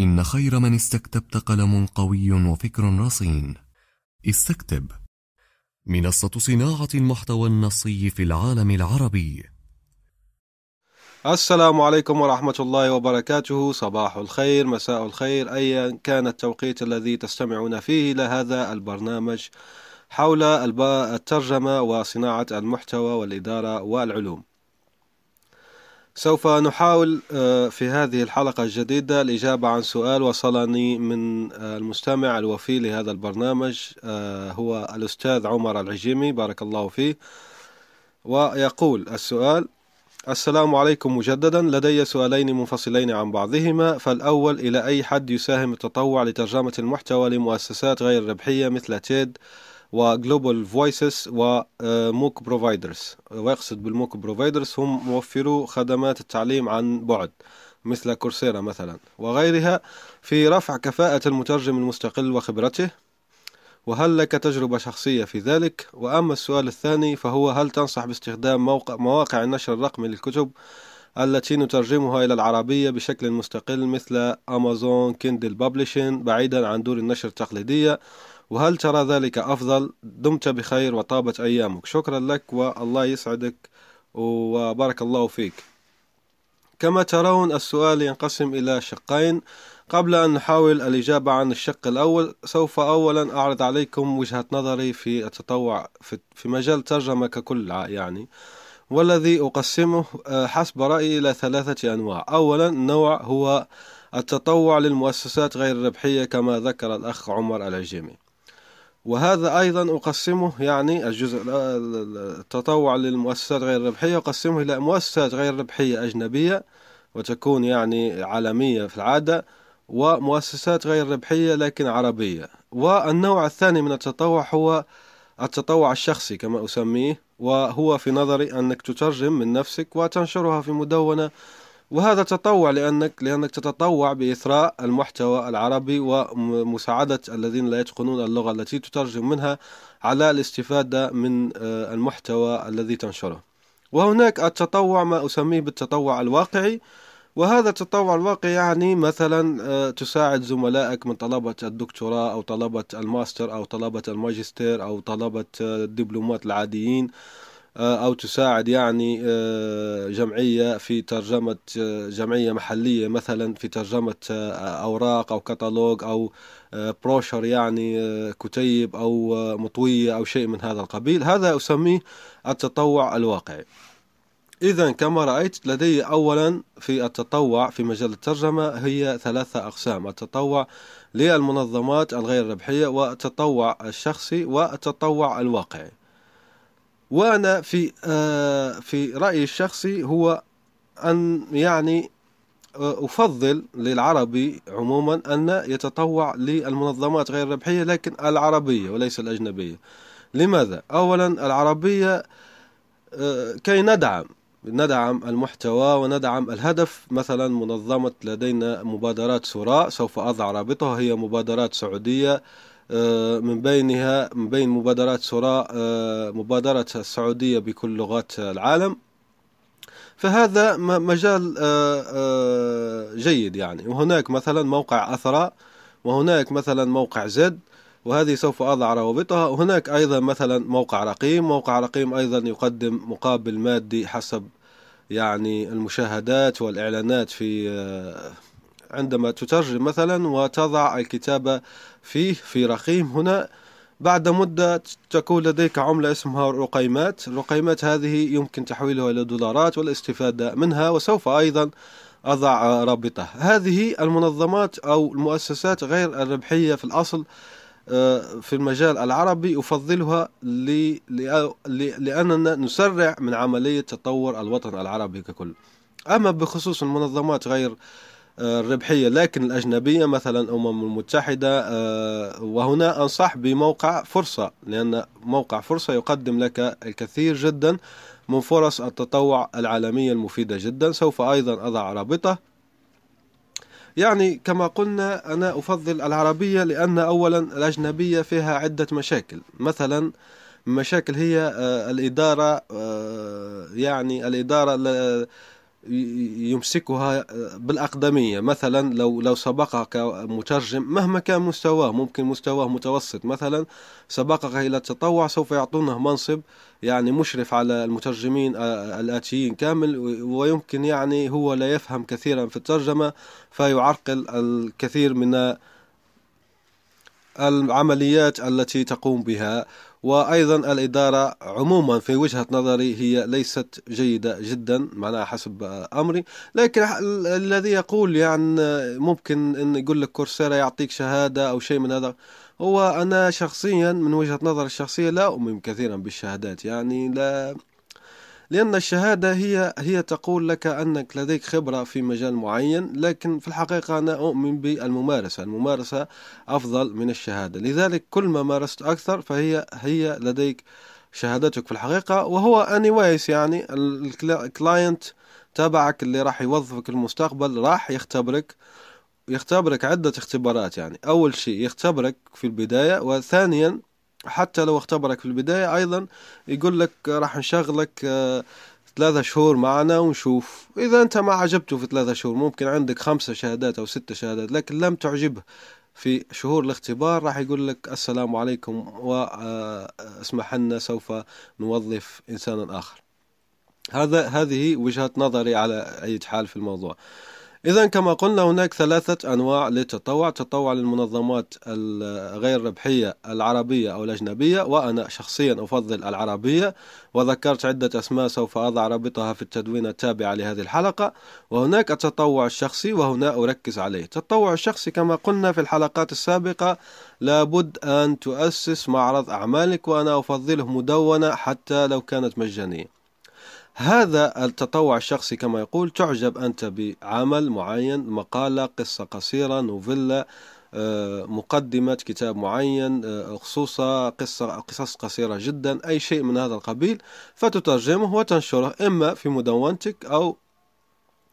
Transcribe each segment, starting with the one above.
إن خير من استكتبت قلم قوي وفكر رصين. استكتب. منصة صناعة المحتوى النصي في العالم العربي. السلام عليكم ورحمة الله وبركاته. صباح الخير مساء الخير أيا كان التوقيت الذي تستمعون فيه إلى هذا البرنامج حول الترجمة وصناعة المحتوى والإدارة والعلوم. سوف نحاول آه، في هذه الحلقة الجديدة الإجابة عن سؤال وصلني من آه، المستمع الوفي لهذا البرنامج آه، هو الأستاذ عمر العجيمي بارك الله فيه. ويقول السؤال السلام عليكم مجددا. لدي سؤالين منفصلين عن بعضهما. فالأول إلى أي حد يساهم التطوع لترجمة المحتوى لمؤسسات غير ربحية مثل TED و Global Voices و MOOC providers ويقصد بال MOOC providers هم موفرو خدمات التعليم عن بعد مثل Coursera مثلا. وغيرها في رفع كفاءة المترجم المستقل وخبرته. وهل لك تجربة شخصية في ذلك؟ وأما السؤال الثاني فهو هل تنصح باستخدام موقع مواقع النشر الرقمي للكتب التي نترجمها إلى العربية بشكل مستقل مثل Amazon Kindle Publishing بعيدا عن دور النشر التقليدية؟ وهل ترى ذلك أفضل؟ دمت بخير وطابت أيامك. شكرا لك والله يسعدك وبارك الله فيك. كما ترون السؤال ينقسم إلى شقين. قبل أن نحاول الإجابة عن الشق الأول سوف أولا أعرض عليكم وجهة نظري في التطوع في مجال الترجمة ككل يعني والذي أقسمه آه، حسب رأيي إلى ثلاثة أنواع. أولا نوع هو التطوع للمؤسسات غير الربحية كما ذكر الأخ عمر العجيمي. وهذا أيضا أقسمه يعني الجزء التطوع للمؤسسات غير الربحية أقسمه إلى مؤسسات غير ربحية أجنبية وتكون يعني عالمية في العادة ومؤسسات غير ربحية لكن عربية. والنوع الثاني من التطوع هو التطوع الشخصي كما أسميه وهو في نظري أنك تترجم من نفسك وتنشرها في مدونة وهذا تطوع لأنك لأنك تتطوع بإثراء المحتوى العربي ومساعدة الذين لا يتقنون اللغة التي تترجم منها على الاستفادة من آه، المحتوى الذي تنشره. وهناك التطوع ما أسميه بالتطوع الواقعي. وهذا التطوع الواقعي يعني مثلا آه، تساعد زملائك من طلبة الدكتوراه أو طلبة الماستر أو طلبة الماجستير أو طلبة آه، الدبلومات العاديين. أو تساعد يعني آه، جمعية في ترجمة آه، جمعية محلية مثلا في ترجمة أوراق أو كتالوج أو بروشر يعني كتيب أو مطوية أو شيء من هذا القبيل. هذا أسميه التطوع الواقعي. إذا كما رأيت لدي أولا في التطوع في مجال الترجمة هي ثلاثة أقسام التطوع للمنظمات الغير ربحية والتطوع الشخصي والتطوع الواقعي. وأنا في آه في رأيي الشخصي هو أن يعني آه، أفضل للعربي عموما أن يتطوع للمنظمات غير الربحية لكن العربية وليس الأجنبية. لماذا؟ أولا العربية آه، كي ندعم ندعم المحتوى وندعم الهدف. مثلا منظمة لدينا مبادرات سراء سوف أضع رابطها هي مبادرات سعودية. من بينها من بين مبادرات سراء آه، مبادرة السعودية بكل لغات العالم. فهذا مجال آه، جيد يعني. وهناك مثلا موقع أثراء وهناك مثلا موقع زد وهذه سوف أضع روابطها. وهناك أيضا مثلا موقع رقيم. موقع رقيم أيضا يقدم مقابل مادي حسب يعني المشاهدات والإعلانات في عندما تترجم مثلا وتضع الكتابة فيه في رقيم هنا بعد مدة تكون لديك عملة اسمها رقيمات. الرقيمات هذه يمكن تحويلها إلى دولارات والاستفادة منها وسوف أيضا أضع رابطة. هذه المنظمات أو المؤسسات غير الربحية في الأصل آه، في المجال العربي أفضلها لأننا نسرع من عملية تطور الوطن العربي ككل. أما بخصوص المنظمات غير الربحية. لكن الأجنبية مثلا الأمم المتحدة وهنا أنصح بموقع فرصة لأن موقع فرصة يقدم لك الكثير جدا من فرص التطوع العالمية المفيدة جدا. سوف أيضا أضع رابطة. يعني كما قلنا أنا أفضل العربية لأن أولا الأجنبية فيها عدة مشاكل. مثلا مشاكل هي آه، الإدارة آه، يعني الإدارة يمسكها بالأقدمية. مثلا لو لو سبقك مترجم مهما كان مستواه ممكن مستواه متوسط. مثلا سبقك إلى التطوع سوف يعطونه منصب يعني مشرف على المترجمين الآتيين كامل ويمكن يعني هو لا يفهم كثيرا في الترجمة فيعرقل الكثير من العمليات التي تقوم بها. وأيضا الإدارة عموما في وجهة نظري هي ليست جيدة جدا معناها حسب أمري لكن الذي يقول يعني ممكن أن يقول لك كورسيرا يعطيك شهادة أو شيء من هذا هو أنا شخصيا من وجهة نظر الشخصية لا أؤمن كثيرا بالشهادات يعني لا لأن الشهادة هي هي تقول لك أنك لديك خبرة في مجال معين لكن في الحقيقة أنا أؤمن بالممارسة. الممارسة أفضل من الشهادة. لذلك كل ما مارست أكثر فهي هي لديك شهادتك في الحقيقة. وهو أنيويس يعني الكلاينت تبعك اللي راح يوظفك المستقبل راح يختبرك يختبرك عدة اختبارات يعني. أول شيء يختبرك في البداية وثانيا حتى لو اختبرك في البداية أيضا يقول لك راح نشغلك آه، ثلاثة شهور معنا ونشوف. إذا أنت ما عجبته في ثلاثة شهور ممكن عندك خمسة شهادات أو ستة شهادات لكن لم تعجبه في شهور الاختبار راح يقول لك السلام عليكم واسمح آه، لنا سوف نوظف إنسانا آخر. هذا هذه وجهة نظري على أي حال في الموضوع. إذا كما قلنا هناك ثلاثة أنواع للتطوع تطوع للمنظمات الغير ربحية العربية أو الأجنبية وأنا شخصيا أفضل العربية وذكرت عدة أسماء سوف أضع رابطها في التدوين التابع لهذه الحلقة. وهناك التطوع الشخصي وهنا أركز عليه. التطوع الشخصي كما قلنا في الحلقات السابقة لابد أن تؤسس معرض أعمالك وأنا أفضله مدونة حتى لو كانت مجانية. هذا التطوع الشخصي كما يقول تعجب أنت بعمل معين مقالة قصة قصيرة نوفيلا آه، مقدمة كتاب معين آه، خصوصا قصة قصص قصيرة جدا أي شيء من هذا القبيل فتترجمه وتنشره إما في مدونتك أو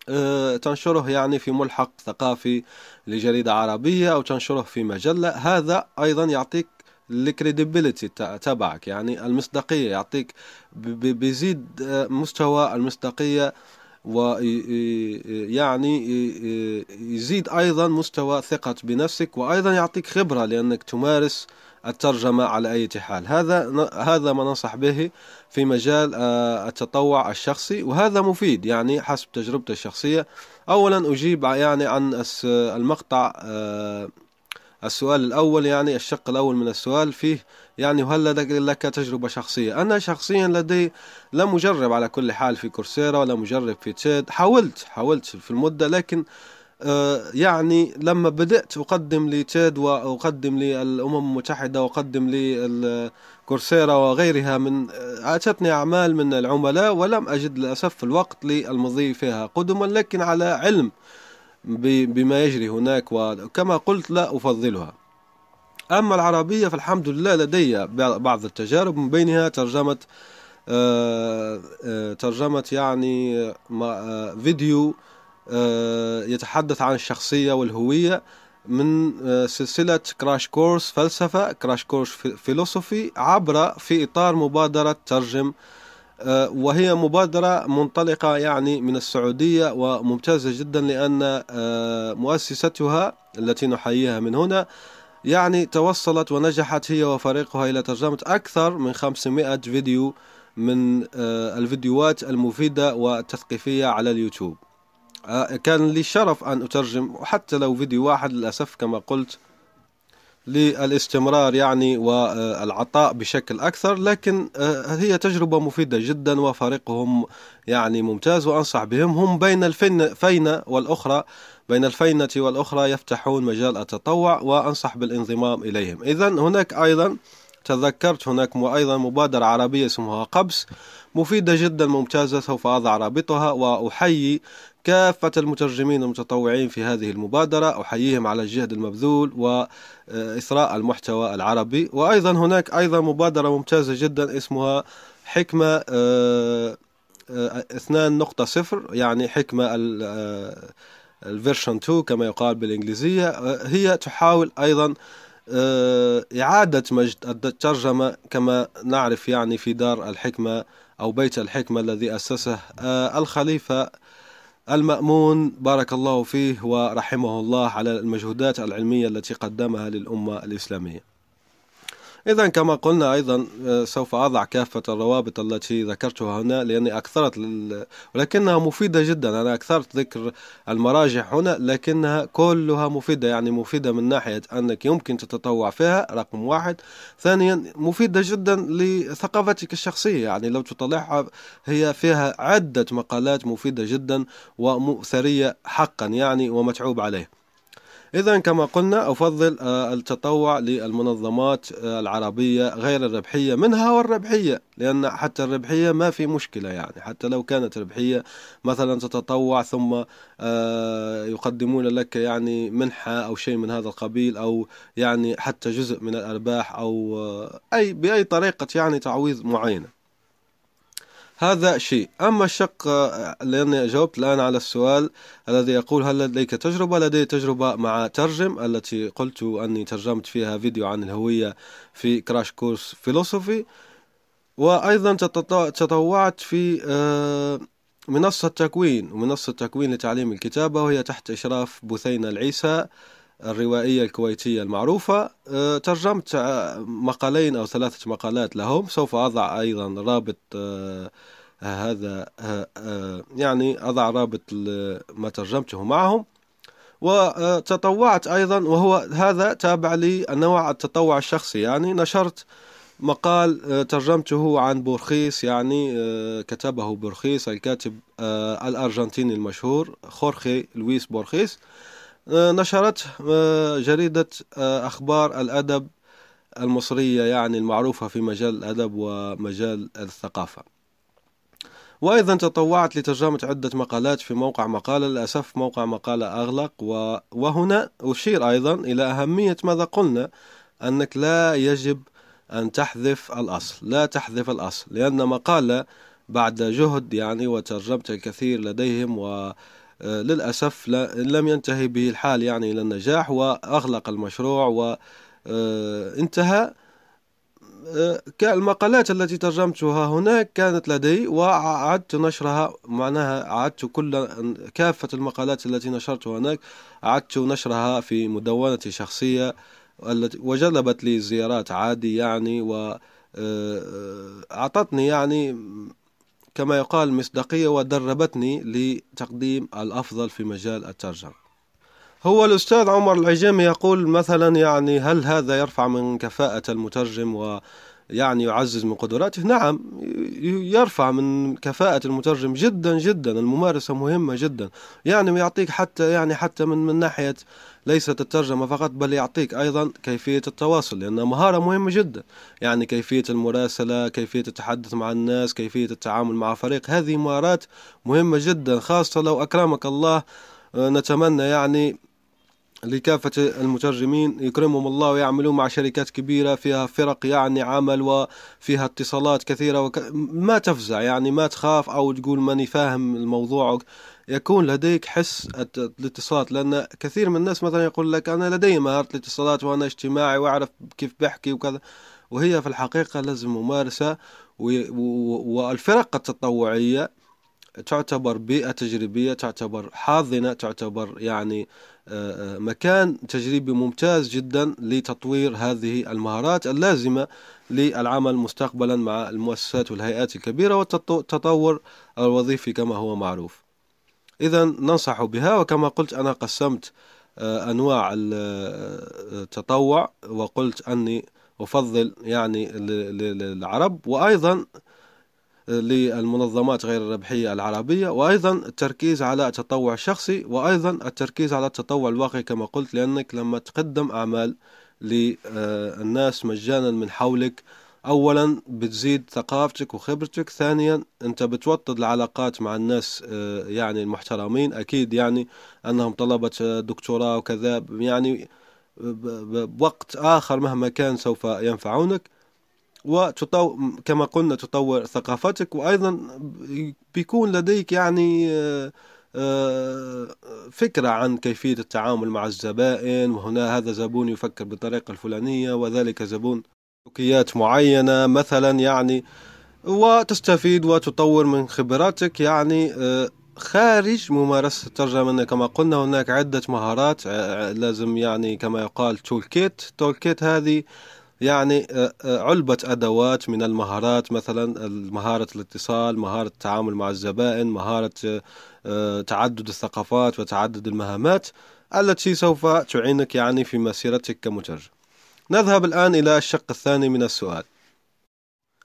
آه، تنشره يعني في ملحق ثقافي لجريدة عربية أو تنشره في مجلة. هذا أيضا يعطيك الكريديبيليتي تبعك يعني المصداقية يعطيك بيزيد آه، مستوى المصداقية ويعني يزيد أيضا مستوى ثقة بنفسك وأيضا يعطيك خبرة لأنك تمارس الترجمة على أي حال هذا هذا ما ننصح به في مجال آه، التطوع الشخصي وهذا مفيد يعني حسب تجربتي الشخصية. أولا أجيب يعني عن المقطع آه، السؤال الأول يعني الشق الأول من السؤال فيه يعني هل لك تجربة شخصية؟ أنا شخصيا لدي لم أجرب على كل حال في كورسيرا ولا مجرب في تشيد. حاولت حاولت في المدة لكن آه، يعني لما بدأت أقدم لتيد وأقدم للأمم المتحدة وأقدم لكورسيرا وغيرها من آه، أتتني أعمال من العملاء ولم أجد للأسف الوقت للمضي فيها قدما لكن على علم بما يجري هناك وكما قلت لا أفضلها. أما العربية فالحمد لله لدي بعض التجارب من بينها ترجمة آه، آه، ترجمة يعني آه، فيديو يتحدث عن الشخصية والهوية من سلسلة Crash Course فلسفة Crash Course Philosophy عبر في إطار مبادرة ترجم وهي مبادرة منطلقة يعني من السعودية وممتازة جدا لأن آه، مؤسستها التي نحييها من هنا يعني توصلت ونجحت هي وفريقها إلى ترجمة أكثر من 500 فيديو من آه، الفيديوهات المفيدة والتثقيفية على اليوتيوب. كان لي الشرف أن أترجم حتى لو فيديو واحد للأسف كما قلت للاستمرار يعني والعطاء بشكل أكثر لكن آه، هي تجربة مفيدة جدا وفريقهم يعني ممتاز وأنصح بهم. هم بين الفينة والأخرى بين الفينة والأخرى يفتحون مجال التطوع وأنصح بالانضمام إليهم. إذا هناك أيضا تذكرت هناك أيضا مبادرة عربية اسمها قبس مفيدة جدا ممتازة سوف أضع رابطها وأحيي كافة المترجمين المتطوعين في هذه المبادرة أحييهم على الجهد المبذول وإثراء المحتوى العربي. وأيضا هناك أيضا مبادرة ممتازة جدا اسمها حكمة آه، آه، اثنان نقطة صفر يعني حكمة آه، الفيرشن 2 كما يقال بالإنجليزية. هي تحاول أيضا إعادة مجد الترجمة كما نعرف يعني في دار الحكمة أو بيت الحكمة الذي أسسه الخليفة المأمون بارك الله فيه ورحمه الله على المجهودات العلمية التي قدمها للأمة الإسلامية. إذا كما قلنا أيضا آه، سوف أضع كافة الروابط التي ذكرتها هنا لأني أكثرت لل... ولكنها مفيدة جدا. أنا أكثرت ذكر المراجع هنا لكنها كلها مفيدة يعني مفيدة من ناحية أنك يمكن تتطوع فيها رقم واحد. ثانيا مفيدة جدا لثقافتك الشخصية يعني لو تطلعها هي فيها عدة مقالات مفيدة جدا ومؤثرية حقا يعني ومتعوب عليه إذا كما قلنا أفضل آه، التطوع للمنظمات آه، العربية غير الربحية. منها والربحية لأن حتى الربحية ما في مشكلة يعني. حتى لو كانت ربحية مثلا تتطوع ثم آه، يقدمون لك يعني منحة أو شيء من هذا القبيل أو يعني حتى جزء من الأرباح أو أي بأي طريقة يعني تعويض معينة. هذا شيء. أما الشق لأني جاوبت الآن على السؤال الذي يقول هل لديك تجربة؟ لدي تجربة مع ترجم التي قلت أني ترجمت فيها فيديو عن الهوية في Crash Course Philosophy وأيضا تطوعت في آه، منصة تكوين ومنصة تكوين لتعليم الكتابة وهي تحت إشراف بثينة العيسى. الروائية الكويتية المعروفة آه، ترجمت آه، مقالين أو ثلاثة مقالات لهم. سوف أضع أيضا رابط آه، هذا يعني أضع رابط ما ترجمته معهم. وتطوعت أيضا وهو هذا تابع لنوع التطوع الشخصي. يعني نشرت مقال ترجمته عن بورخيس يعني كتبه بورخيس الكاتب الأرجنتيني المشهور خورخي لويس بورخيس. نشرته آه، جريدة آه، أخبار الأدب المصرية يعني المعروفة في مجال الأدب ومجال الثقافة. وأيضا تطوعت لترجمة عدة مقالات في موقع مقالة للأسف موقع مقالة أغلق. وهنا أشير أيضا إلى أهمية ماذا قلنا أنك لا يجب أن تحذف الأصل. لا تحذف الأصل لأن مقالة بعد جهد يعني وترجمت الكثير لديهم و آه، للأسف لم ينتهي به الحال يعني إلى النجاح وأغلق المشروع وانتهى آه، آه، المقالات التي ترجمتها هناك كانت لدي وأعدت نشرها معناها أعدت كل كافة المقالات التي نشرتها هناك أعدت نشرها في مدونتي شخصية التي وجلبت لي زيارات عادي يعني و أعطتني يعني كما يقال مصداقية ودربتني لتقديم الأفضل في مجال الترجمة. هو الأستاذ عمر العجيمي يقول مثلا يعني هل هذا يرفع من كفاءة المترجم و يعني يعزز من قدراته. نعم يرفع من كفاءة المترجم جدا جدا. الممارسة مهمة جدا. يعني يعطيك حتى يعني حتى من من ناحية ليست الترجمة فقط بل يعطيك أيضا كيفية التواصل لأنها مهارة مهمة جدا. يعني كيفية المراسلة كيفية التحدث مع الناس كيفية التعامل مع فريق هذه مهارات مهمة جدا خاصة لو أكرمك الله. نتمنى يعني لكافة المترجمين يكرمهم الله ويعملون مع شركات كبيرة فيها فرق يعني عمل وفيها اتصالات كثيرة وك... ما تفزع يعني ما تخاف أو تقول ماني فاهم الموضوع. يكون لديك حس الاتصالات لأن كثير من الناس مثلا يقول لك أنا لدي مهارة الاتصالات وأنا اجتماعي وأعرف كيف بحكي وكذا وهي في الحقيقة لازم ممارسة والفرق التطوعية تعتبر بيئة تجريبية تعتبر حاضنة تعتبر يعني مكان تجريبي ممتاز جدا لتطوير هذه المهارات اللازمة للعمل مستقبلا مع المؤسسات والهيئات الكبيرة والتطور الوظيفي كما هو معروف. إذا ننصح بها وكما قلت أنا قسمت آه، أنواع التطوع وقلت أني أفضل يعني للعرب وأيضا للمنظمات غير الربحية العربية وأيضا التركيز على التطوع الشخصي وأيضا التركيز على التطوع الواقعي كما قلت لأنك لما تقدم أعمال للناس مجانا من حولك اولا بتزيد ثقافتك وخبرتك ثانيا أنت بتوطد العلاقات مع الناس آه، يعني المحترمين. أكيد يعني أنهم طلبة دكتوراه وكذا يعني بوقت آخر مهما كان سوف ينفعونك. وتطو... كما قلنا تطور ثقافتك وأيضا بيكون لديك يعني آه، آه، فكرة عن كيفية التعامل مع الزبائن وهنا هذا زبون يفكر بالطريقة الفلانية وذلك زبون سلوكيات معينة مثلا يعني وتستفيد وتطور من خبراتك يعني آه، خارج ممارسة الترجمة. كما قلنا هناك عدة مهارات لازم يعني كما يقال toolkit toolkit هذه يعني آه، علبة أدوات من المهارات مثلا مهارة الاتصال مهارة التعامل مع الزبائن مهارة تعدد الثقافات وتعدد المهامات التي سوف تعينك يعني في مسيرتك كمترجم. نذهب الآن إلى الشق الثاني من السؤال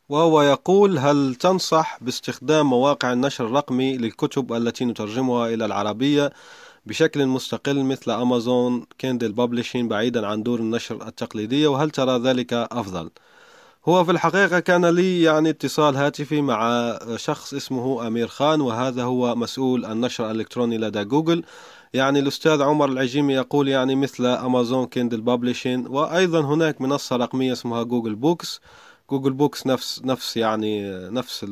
وهو يقول هل تنصح باستخدام مواقع النشر الرقمي للكتب التي نترجمها إلى العربية؟ بشكل مستقل مثل Amazon Kindle Publishing بعيدا عن دور النشر التقليدية وهل ترى ذلك أفضل؟ هو في الحقيقة كان لي يعني اتصال هاتفي مع شخص اسمه أمير خان وهذا هو مسؤول النشر الإلكتروني لدى جوجل يعني الأستاذ عمر العجيمي يقول يعني مثل Amazon Kindle Publishing وأيضا هناك منصة رقمية اسمها Google Books Google Books نفس نفس يعني نفس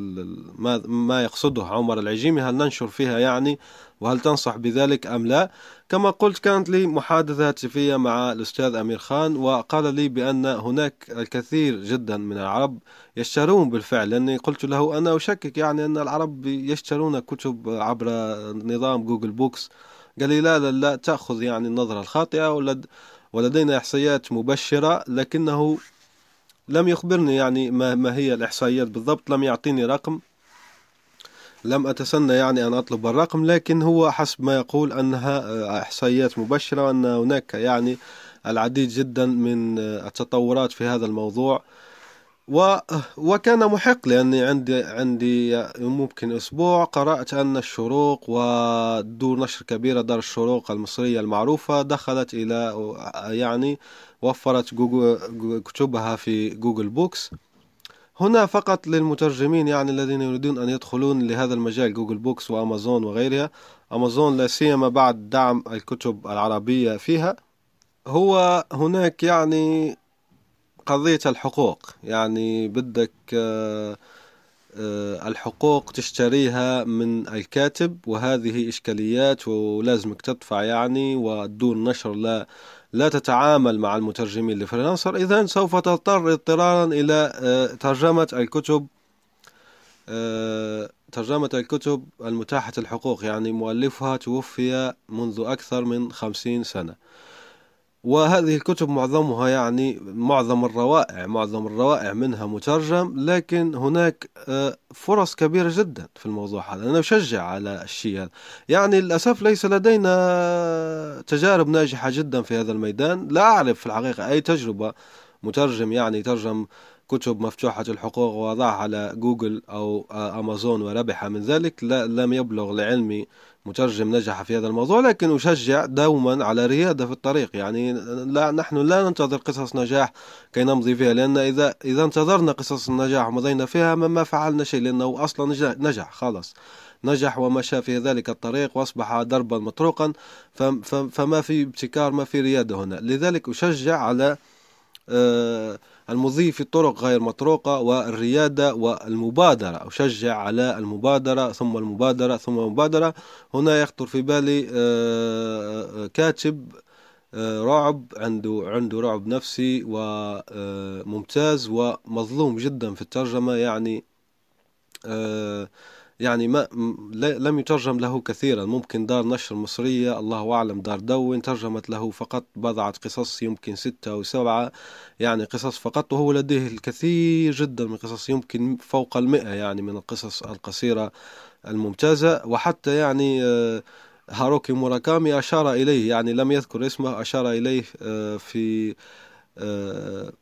ما ما يقصده عمر العجيمي هل ننشر فيها يعني؟ وهل تنصح بذلك أم لا؟ كما قلت كانت لي محادثة هاتفية مع الأستاذ أمير خان وقال لي بأن هناك الكثير جدا من العرب يشترون بالفعل لأني قلت له أنا أشكك يعني أن العرب يشترون كتب عبر نظام Google Books. قال لي لا لا, لا تأخذ يعني النظرة الخاطئة ولد ولدينا إحصائيات مبشرة لكنه لم يخبرني يعني ما, ما هي الإحصائيات بالضبط لم يعطيني رقم لم أتسنى يعني أن أطلب الرقم لكن هو حسب ما يقول أنها إحصائيات مبشرة وأن هناك يعني العديد جدا من التطورات في هذا الموضوع. و... وكان محق لأني عندي عندي ممكن أسبوع قرأت أن الشروق ودور نشر كبيرة دار الشروق المصرية المعروفة دخلت إلى يعني وفرت جوجل كتبها في Google Books. هنا فقط للمترجمين يعني الذين يريدون أن يدخلون لهذا المجال Google Books وأمازون وغيرها. أمازون لا سيما بعد دعم الكتب العربية فيها. هو هناك يعني قضية الحقوق. يعني بدك آه، آه، الحقوق تشتريها من الكاتب وهذه إشكاليات ولازمك تدفع يعني ودور نشر لا لا تتعامل مع المترجمين الفريلانسر إذا سوف تضطر اضطرارا إلى آه، ترجمة الكتب ترجمة الكتب المتاحة الحقوق. يعني مؤلفها توفي منذ أكثر من خمسين سنة. وهذه الكتب معظمها يعني معظم الروائع معظم الروائع منها مترجم لكن هناك آه، فرص كبيرة جدا في الموضوع هذا. أنا أشجع على الشيء هذا. يعني للأسف ليس لدينا تجارب ناجحة جدا في هذا الميدان. لا أعرف في الحقيقة أي تجربة مترجم يعني ترجم كتب مفتوحة الحقوق ووضعها على جوجل أو آه، أمازون وربح من ذلك لا لم يبلغ لعلمي مترجم نجح في هذا الموضوع لكن أشجع دوما على ريادة في الطريق. يعني لا نحن لا ننتظر قصص نجاح كي نمضي فيها لأن إذا إذا انتظرنا قصص النجاح ومضينا فيها ما فعلنا شيء لأنه أصلا نجح خلاص. نجح ومشى في ذلك الطريق وأصبح دربا مطروقا فما في ابتكار ما في ريادة هنا. لذلك أشجع على آه المضي في طرق غير مطروقة والريادة والمبادرة. أشجع على المبادرة ثم المبادرة ثم المبادرة. هنا يخطر في بالي آه، آه، كاتب آه، رعب عنده عنده رعب نفسي وممتاز ومظلوم جدا في الترجمة يعني يعني ما لم يترجم له كثيرا. ممكن دار نشر مصرية الله أعلم دار دون ترجمت له فقط بضعة قصص يمكن ستة أو سبعة يعني قصص فقط وهو لديه الكثير جدا من قصص يمكن فوق المئة يعني من القصص القصيرة الممتازة. وحتى يعني آه، هاروكي موراكامي أشار إليه يعني لم يذكر اسمه أشار إليه آه، في آه،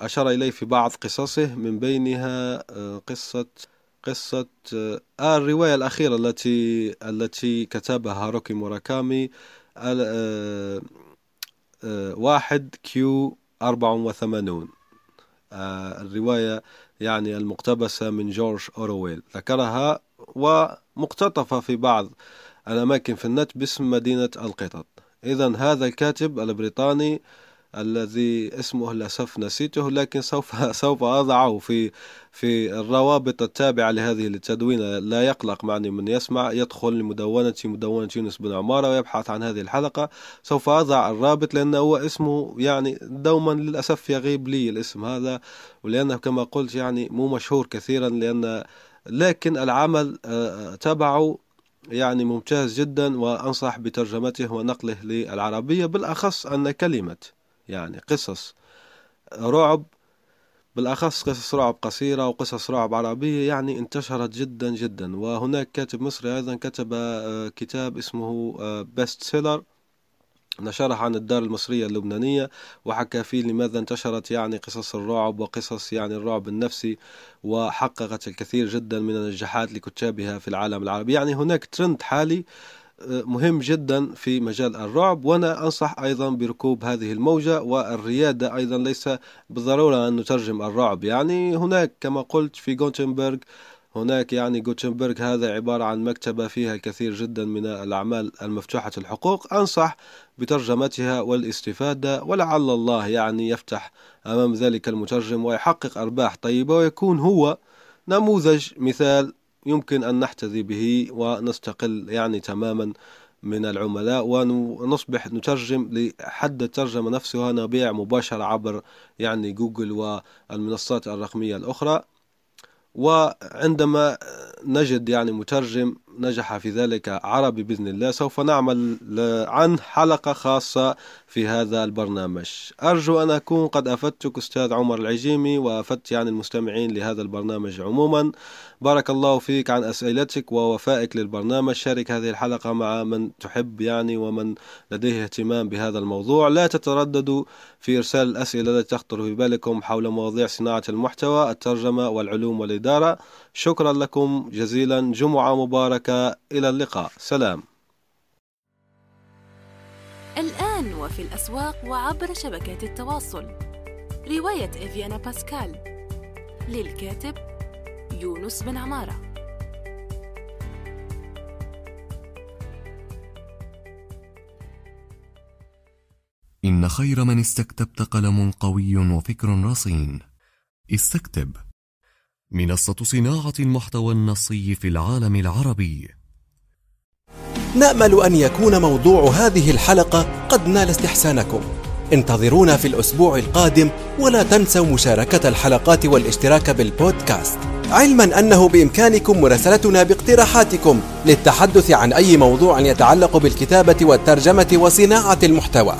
أشار إليه في بعض قصصه من بينها قصة قصة آه الرواية الأخيرة التي التي كتبها هاروكي موراكامي آه واحد Q أربعة وثمانون. الرواية يعني المقتبسة من جورج أورويل. ذكرها ومقتطفة في بعض الأماكن في النت باسم مدينة القطط. إذا هذا الكاتب البريطاني الذي اسمه للأسف نسيته لكن سوف سوف أضعه في في الروابط التابعة لهذه التدوينة. لا يقلق معني من يسمع يدخل لمدونة مدونة يونس بن عمارة ويبحث عن هذه الحلقة. سوف أضع الرابط لأنه هو اسمه يعني دوما للأسف يغيب لي الاسم هذا ولأنه كما قلت يعني مو مشهور كثيرا لأن لكن العمل آه، تبعه يعني ممتاز جدا وأنصح بترجمته ونقله للعربية بالأخص أن كلمة يعني قصص رعب بالأخص قصص رعب قصيرة وقصص رعب عربية يعني انتشرت جدا جدا. وهناك كاتب مصري أيضا كتب آه، كتاب اسمه best آه، seller نشرها عن الدار المصرية اللبنانية وحكى فيه لماذا انتشرت يعني قصص الرعب وقصص يعني الرعب النفسي وحققت الكثير جدا من النجاحات لكتابها في العالم العربي. يعني هناك ترند حالي مهم جدا في مجال الرعب وأنا أنصح أيضا بركوب هذه الموجة والريادة أيضا ليس بالضرورة أن نترجم الرعب. يعني هناك كما قلت في جوتنبرغ هناك يعني جوتنبرغ هذا عبارة عن مكتبة فيها الكثير جدا من الأعمال المفتوحة الحقوق. أنصح بترجمتها والاستفادة ولعل الله يعني يفتح أمام ذلك المترجم ويحقق أرباح طيبة ويكون هو نموذج مثال يمكن أن نحتذي به ونستقل يعني تماما من العملاء ونصبح نترجم لحد الترجمة نفسها نبيع مباشرة عبر يعني جوجل والمنصات الرقمية الأخرى. وعندما نجد يعني مترجم نجح في ذلك عربي بإذن الله. سوف نعمل عن حلقة خاصة في هذا البرنامج. أرجو أن أكون قد أفدتك أستاذ عمر العجيمي وأفدت يعني المستمعين لهذا البرنامج عموما. بارك الله فيك عن أسئلتك ووفائك للبرنامج. شارك هذه الحلقة مع من تحب يعني ومن لديه اهتمام بهذا الموضوع. لا تترددوا في إرسال الأسئلة التي تخطر في بالكم حول مواضيع صناعة المحتوى الترجمة والعلوم والإدارة. شكرا لكم. جزيلا. جمعة مباركة. إلى اللقاء. سلام. الآن وفي الأسواق وعبر شبكات التواصل. رواية إفيانا باسكال. للكاتب يونس بن عمارة. إن خير من استكتبت قلم قوي وفكر رصين. استكتب. منصة صناعة المحتوى النصي في العالم العربي. نأمل أن يكون موضوع هذه الحلقة قد نال استحسانكم. انتظرونا في الأسبوع القادم ولا تنسوا مشاركة الحلقات والاشتراك بالبودكاست. علما أنه بإمكانكم مراسلتنا باقتراحاتكم للتحدث عن أي موضوع يتعلق بالكتابة والترجمة وصناعة المحتوى.